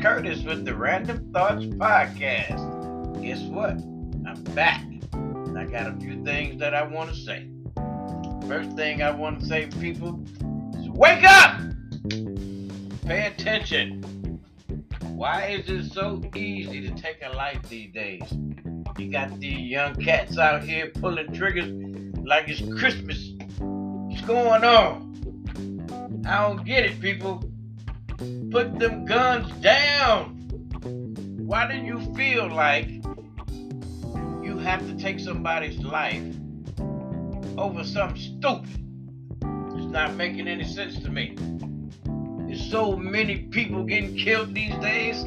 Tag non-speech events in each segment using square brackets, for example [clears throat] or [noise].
Curtis with the Random Thoughts Podcast. Guess what? I'm back. I got a few things that I want to say. First thing I want to say, people, is wake up! Pay attention. Why is it so easy to take a life these days? You got these young cats out here pulling triggers like it's Christmas. What's going on? I don't get it, people. Put them guns down. Why do you feel like you have to take somebody's life over something stupid? It's not making any sense to me. There's so many people getting killed these days.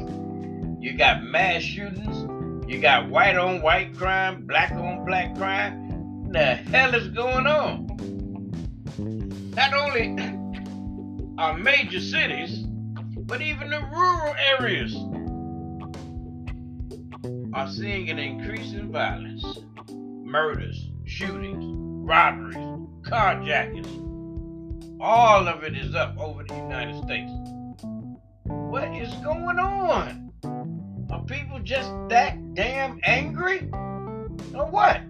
You got mass shootings. You got white on white crime, black on black crime. What the hell is going on? Not only [clears throat] our major cities, but even the rural areas are seeing an increase in violence, murders, shootings, robberies, carjackings. All of it is up over the United States. What is going on? Are people just that damn angry? Or what?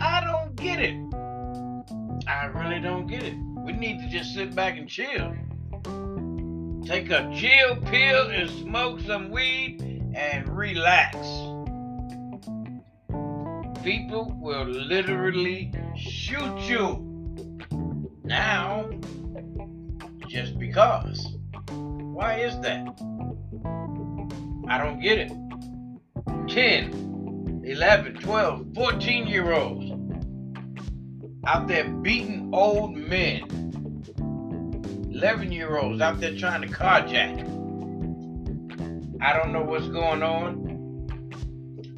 I don't get it. I really don't get it. We need to just sit back and chill. Take a chill pill and smoke some weed and relax. People will literally shoot you now just because. Why is that? I don't get it. 10, 11, 12, 14 year olds out there beating old men. 11 year olds out there trying to carjack. I don't know what's going on,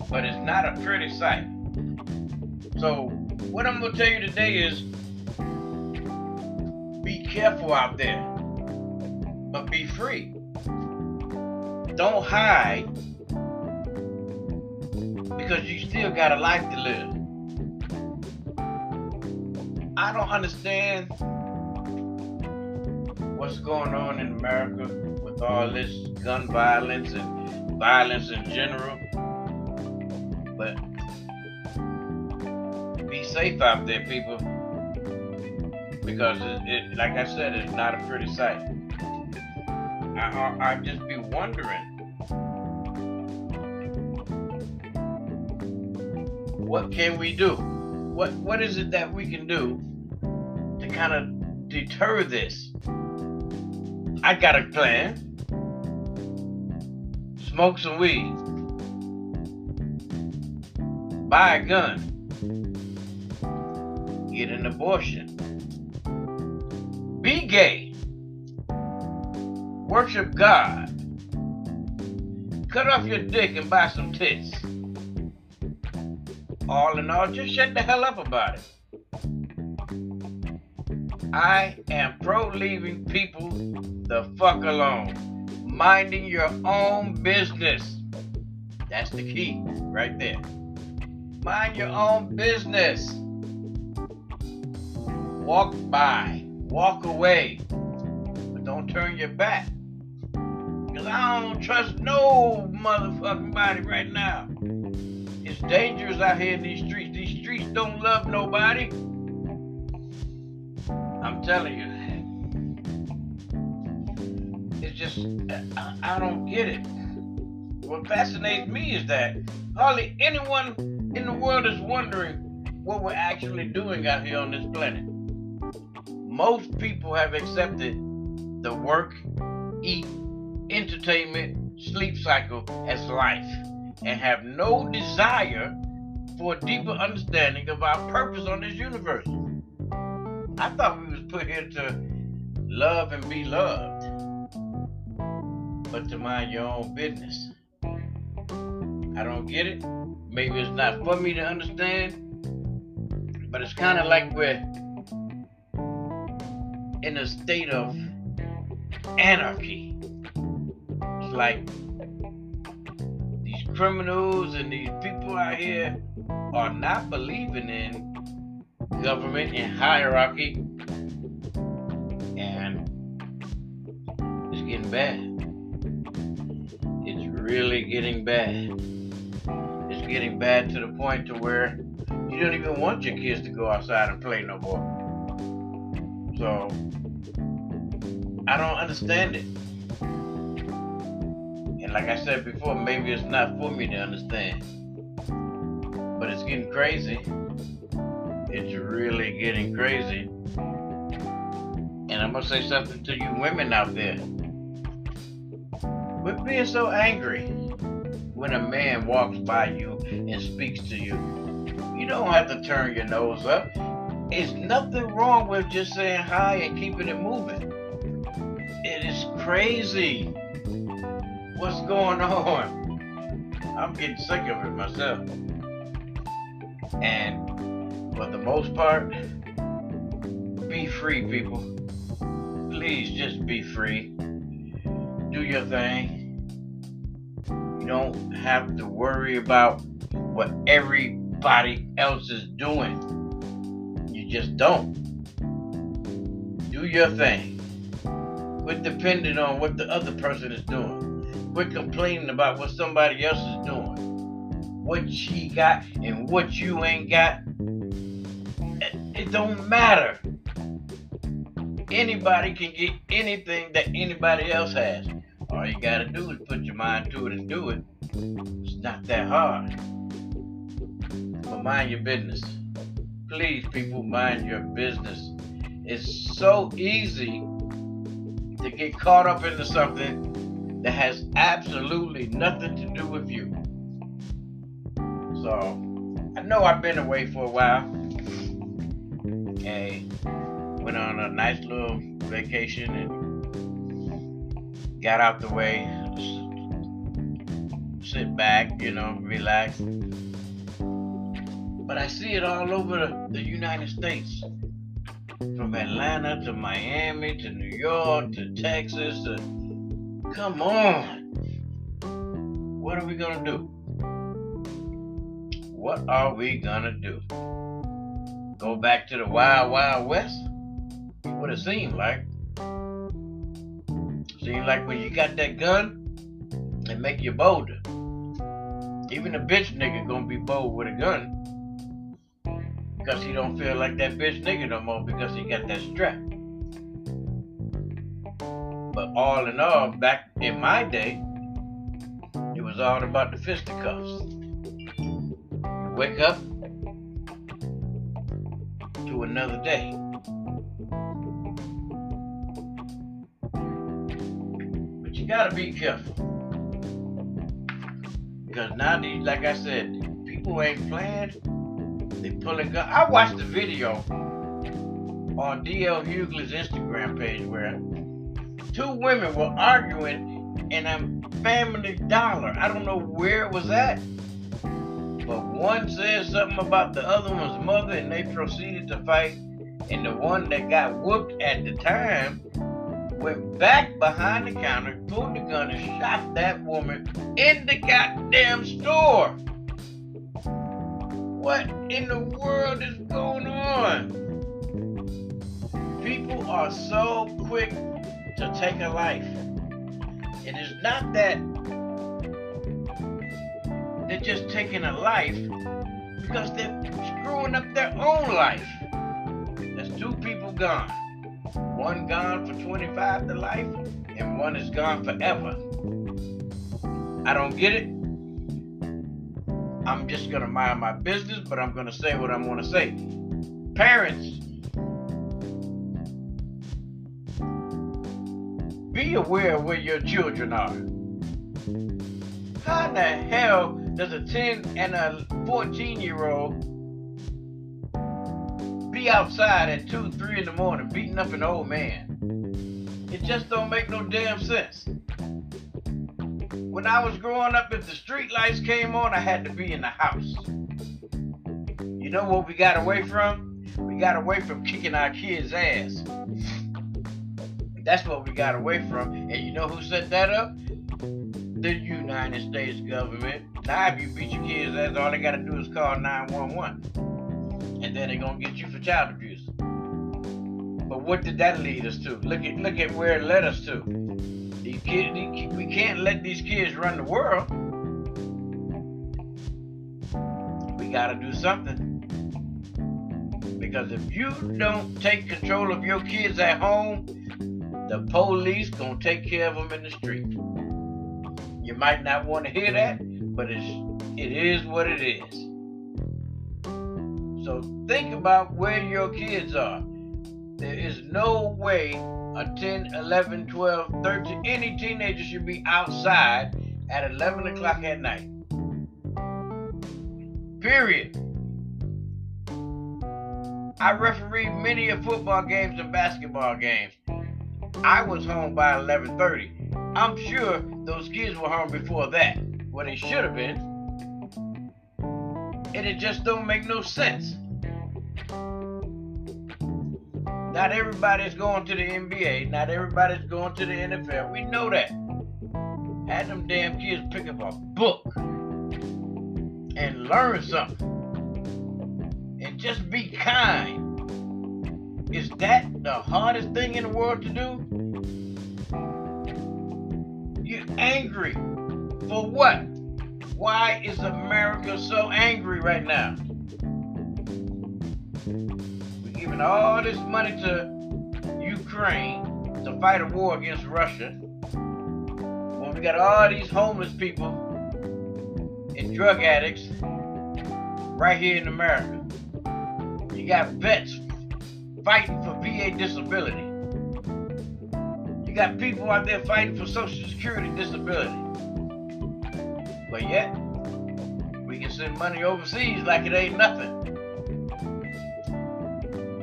but it's not a pretty sight. So, what I'm going to tell you today is be careful out there, but be free. Don't hide because you still got a life to live. I don't understand what's going on in America with all this gun violence and violence in general. But be safe out there, people. Because it, it like I said, it's not a pretty sight. I, I, I just be wondering what can we do? What what is it that we can do to kind of deter this? I got a plan. Smoke some weed. Buy a gun. Get an abortion. Be gay. Worship God. Cut off your dick and buy some tits. All in all, just shut the hell up about it. I am pro leaving people the fuck alone. Minding your own business. That's the key right there. Mind your own business. Walk by, walk away, but don't turn your back. Because I don't trust no motherfucking body right now. It's dangerous out here in these streets. These streets don't love nobody. I'm telling you. Just, I, I don't get it. What fascinates me is that hardly anyone in the world is wondering what we're actually doing out here on this planet. Most people have accepted the work, eat, entertainment, sleep cycle as life and have no desire for a deeper understanding of our purpose on this universe. I thought we was put here to love and be loved, but to mind your own business. I don't get it. Maybe it's not for me to understand, but it's kind of like we're in a state of anarchy. It's like these criminals and these people out here are not believing in government and hierarchy, and it's getting bad. Really getting bad. It's getting bad to the point to where you don't even want your kids to go outside and play no more. So I don't understand it. And like I said before, maybe it's not for me to understand. But it's getting crazy. It's really getting crazy. And I'm gonna say something to you women out there. Quit being so angry when a man walks by you and speaks to you. You don't have to turn your nose up. It's nothing wrong with just saying hi and keeping it moving. It is crazy. What's going on? I'm getting sick of it myself. And for the most part, be free, people. Please just be free. Do your thing. Don't have to worry about what everybody else is doing You just don't. Do your thing. Quit depending on what the other person is doing. Quit complaining about what somebody else is doing. What she got and what you ain't got. It don't matter. Anybody can get anything that anybody else has. All you gotta do is put your mind to it and do it. It's not that hard. But mind your business please, people, mind your business. It's so easy to get caught up into something that has absolutely nothing to do with you. So, I know I've been away for a while. And went on a nice little vacation and got out the way, sit back, you know, relax. But I see it all over the United States. From Atlanta to Miami to New York to Texas to. Come on. What are we to do? What are we to do? Go back to the Wild Wild West? What it seemed like. Like when you got that gun, it make you bolder. Even a bitch nigga gonna be bold with a gun because he don't feel like that bitch nigga no more because he got that strap. But all in all, back in my day, it was all about the fisticuffs. Wake up to another day. Gotta be careful. Because now these, like I said, people ain't playing they pulling gun. I watched the video on DL Hughley's Instagram page where two women were arguing in a family dollar. I don't know where it was at. But one said something about the other one's mother and they proceeded to fight. And the one that got whooped at the time went back behind the counter, pulled the gun, and shot that woman in the goddamn store. What in the world is going on? People are so quick to take a life. It is not that they're just taking a life because they're screwing up their own life. There's two people gone. One gone for 25 to life, and one is gone forever. I don't get it. I'm just going to mind my business, but I'm going to say what I'm going to say. Parents, be aware of where your children are. How in the hell does a 10 and a 14 year old be outside at 2, 3 in the morning beating up an old man? It just don't make no damn sense. When I was growing up, if the street lights came on, I had to be in the house. You know what we got away from? We got away from kicking our kids' ass. That's what we got away from. And you know who set that up? The United States government. Now, if you beat your kids' ass, all they got to do is call 911. And then they're to get you for child abuse. But what did that lead us to? Look at look at where it led us to. These these we can't let these kids run the world. We got to do something. Because if you don't take control of your kids at home, the police gonna take care of them in the street. You might not want to hear that, but it's it is what it is. So think about where your kids are. There is no way a 10, 11, 12, 13, any teenager should be outside at 11 o'clock at night. Period. I referee many of football games and basketball games. I was home by 11:30. I'm sure those kids were home before that. Well, they should have been. And it just don't make no sense. Not everybody's going to the NBA. Not everybody's going to the NFL. We know that. Had them damn kids pick up a book and learn something. And just be kind. Is that the hardest thing in the world to do? You're angry. For what? Why is America so angry right now? We're giving all this money to Ukraine to fight a war against Russia. When we got all these homeless people and drug addicts right here in America. You got vets fighting for VA disability. You got people out there fighting for Social Security disability. But yet, we can send money overseas like it ain't nothing.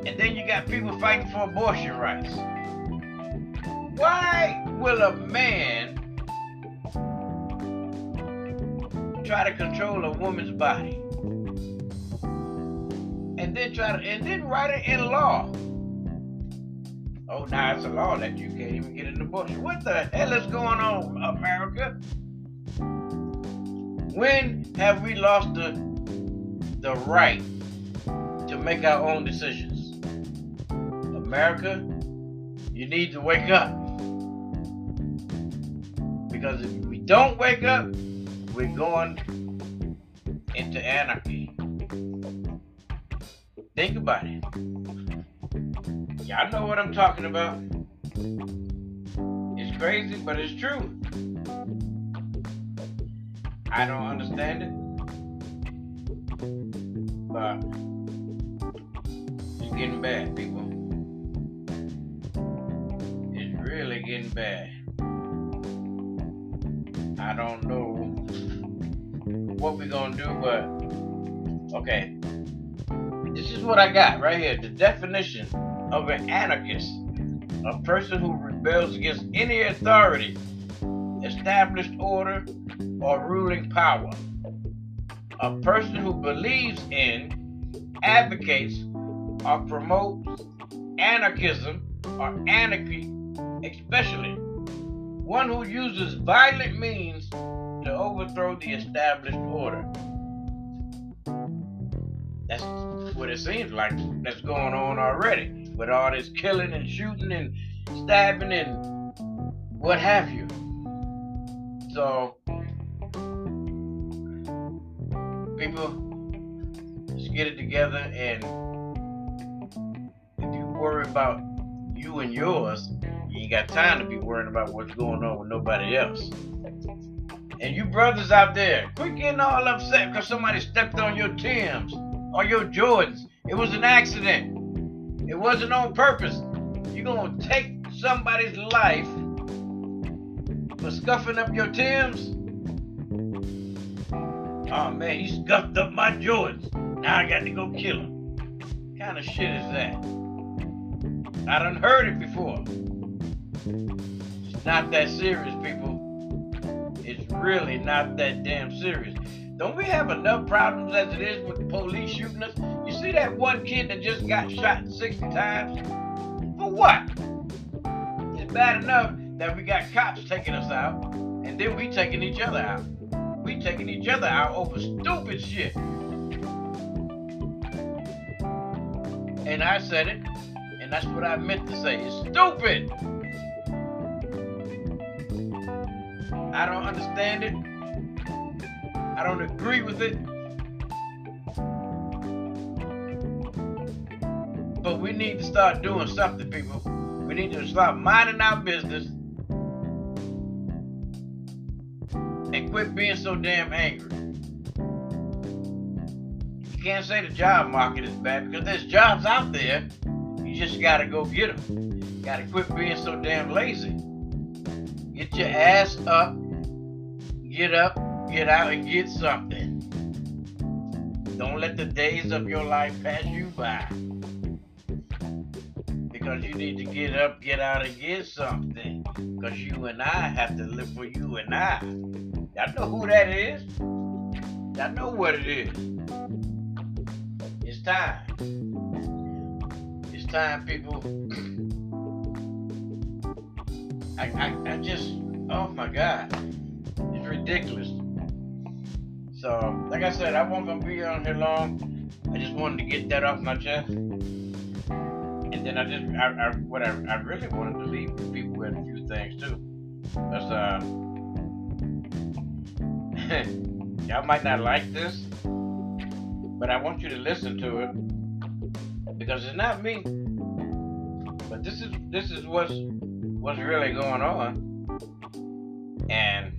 And then you got people fighting for abortion rights. Why will a man try to control a woman's body? and then try to and then write it in law. Oh, now it's a law that you can't even get the bush. What the hell is going on, America? When have we lost the the right to make our own decisions? America, you need to wake up. Because if we don't wake up, we're going into anarchy. Think about it. Y'all know what I'm talking about. It's crazy, but it's true. I don't understand it. But it's getting bad, people. It's really getting bad. I don't know what we're gonna do, but okay. This is what I got right here. The definition of an anarchist a person who rebels against any authority, established order, or ruling power. A person who believes in, advocates, or promotes anarchism or anarchy, especially one who uses violent means to overthrow the established order. That's what it seems like that's going on already with all this killing and shooting and stabbing and what have you. So, people, just get it together and if you worry about you and yours, you ain't got time to be worrying about what's going on with nobody else. And you brothers out there, quit getting all upset because somebody stepped on your Tims or your Jordans. It was an accident. It wasn't on purpose. You're to take somebody's life for scuffing up your Timbs? Oh man, he scuffed up my Jordans. Now I got to go kill him. What kind of shit is that? I done heard it before. It's not that serious, people. It's really not that damn serious. Don't we have enough problems as it is with the police shooting us? You see that one kid that just got shot 60 times? For what? It's bad enough that we got cops taking us out, and then we taking each other out. We taking each other out over stupid shit. And I said it, and that's what I meant to say. It's stupid. I don't understand it. I don't agree with it. But we need to start doing something, people. We need to start minding our business quit being so damn angry. You can't say the job market is bad because there's jobs out there. You just gotta go get them. You gotta quit being so damn lazy. Get your ass up, get up, get out, and get something. Don't let the days of your life pass you by. Because you need to get up, get out, and get something. Because you and I have to live for you and I. Y'all know who that is. Y'all know what it is. It's time. It's time, people. I, I, I just, oh my God. It's ridiculous. So, like I said, I wasn't gonna be on here long. I just wanted to get that off my chest. And then I just, I, I what I, I really wanted to leave people with a few things too. That's, uh, [laughs] y'all might not like this, but I want you to listen to it because it's not me. But this is this is what's what's really going on, and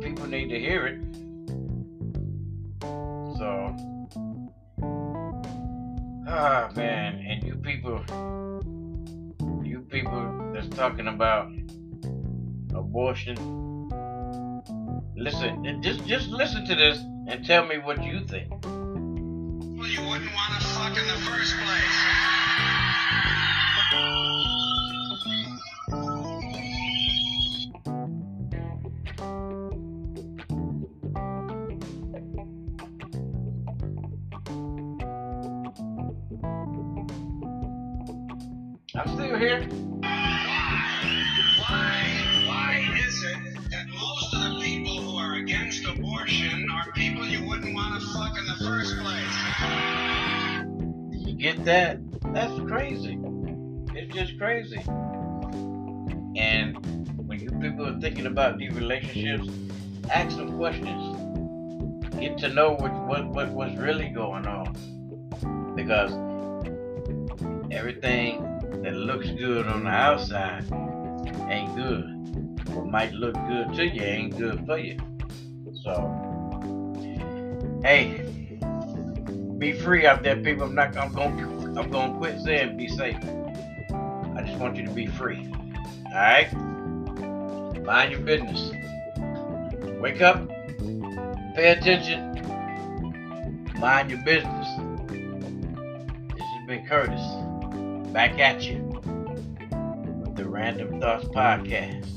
people need to hear it. So, ah man, and you people, you people that's talking about abortion, listen, just just listen to this and tell me what you think. Well, you wouldn't want to fuck in the first place. That? That's crazy. It's just crazy. And when you people are thinking about these relationships, ask some questions. Get to know what what, what what's really going on. Because everything that looks good on the outside ain't good. What might look good to you ain't good for you. So hey, be free out there, people. I'm not. I'm going. I'm going to quit saying be safe. I just want you to be free. All right. Mind your business. Wake up. Pay attention. Mind your business. This has been Curtis. Back at you with the Random Thoughts Podcast.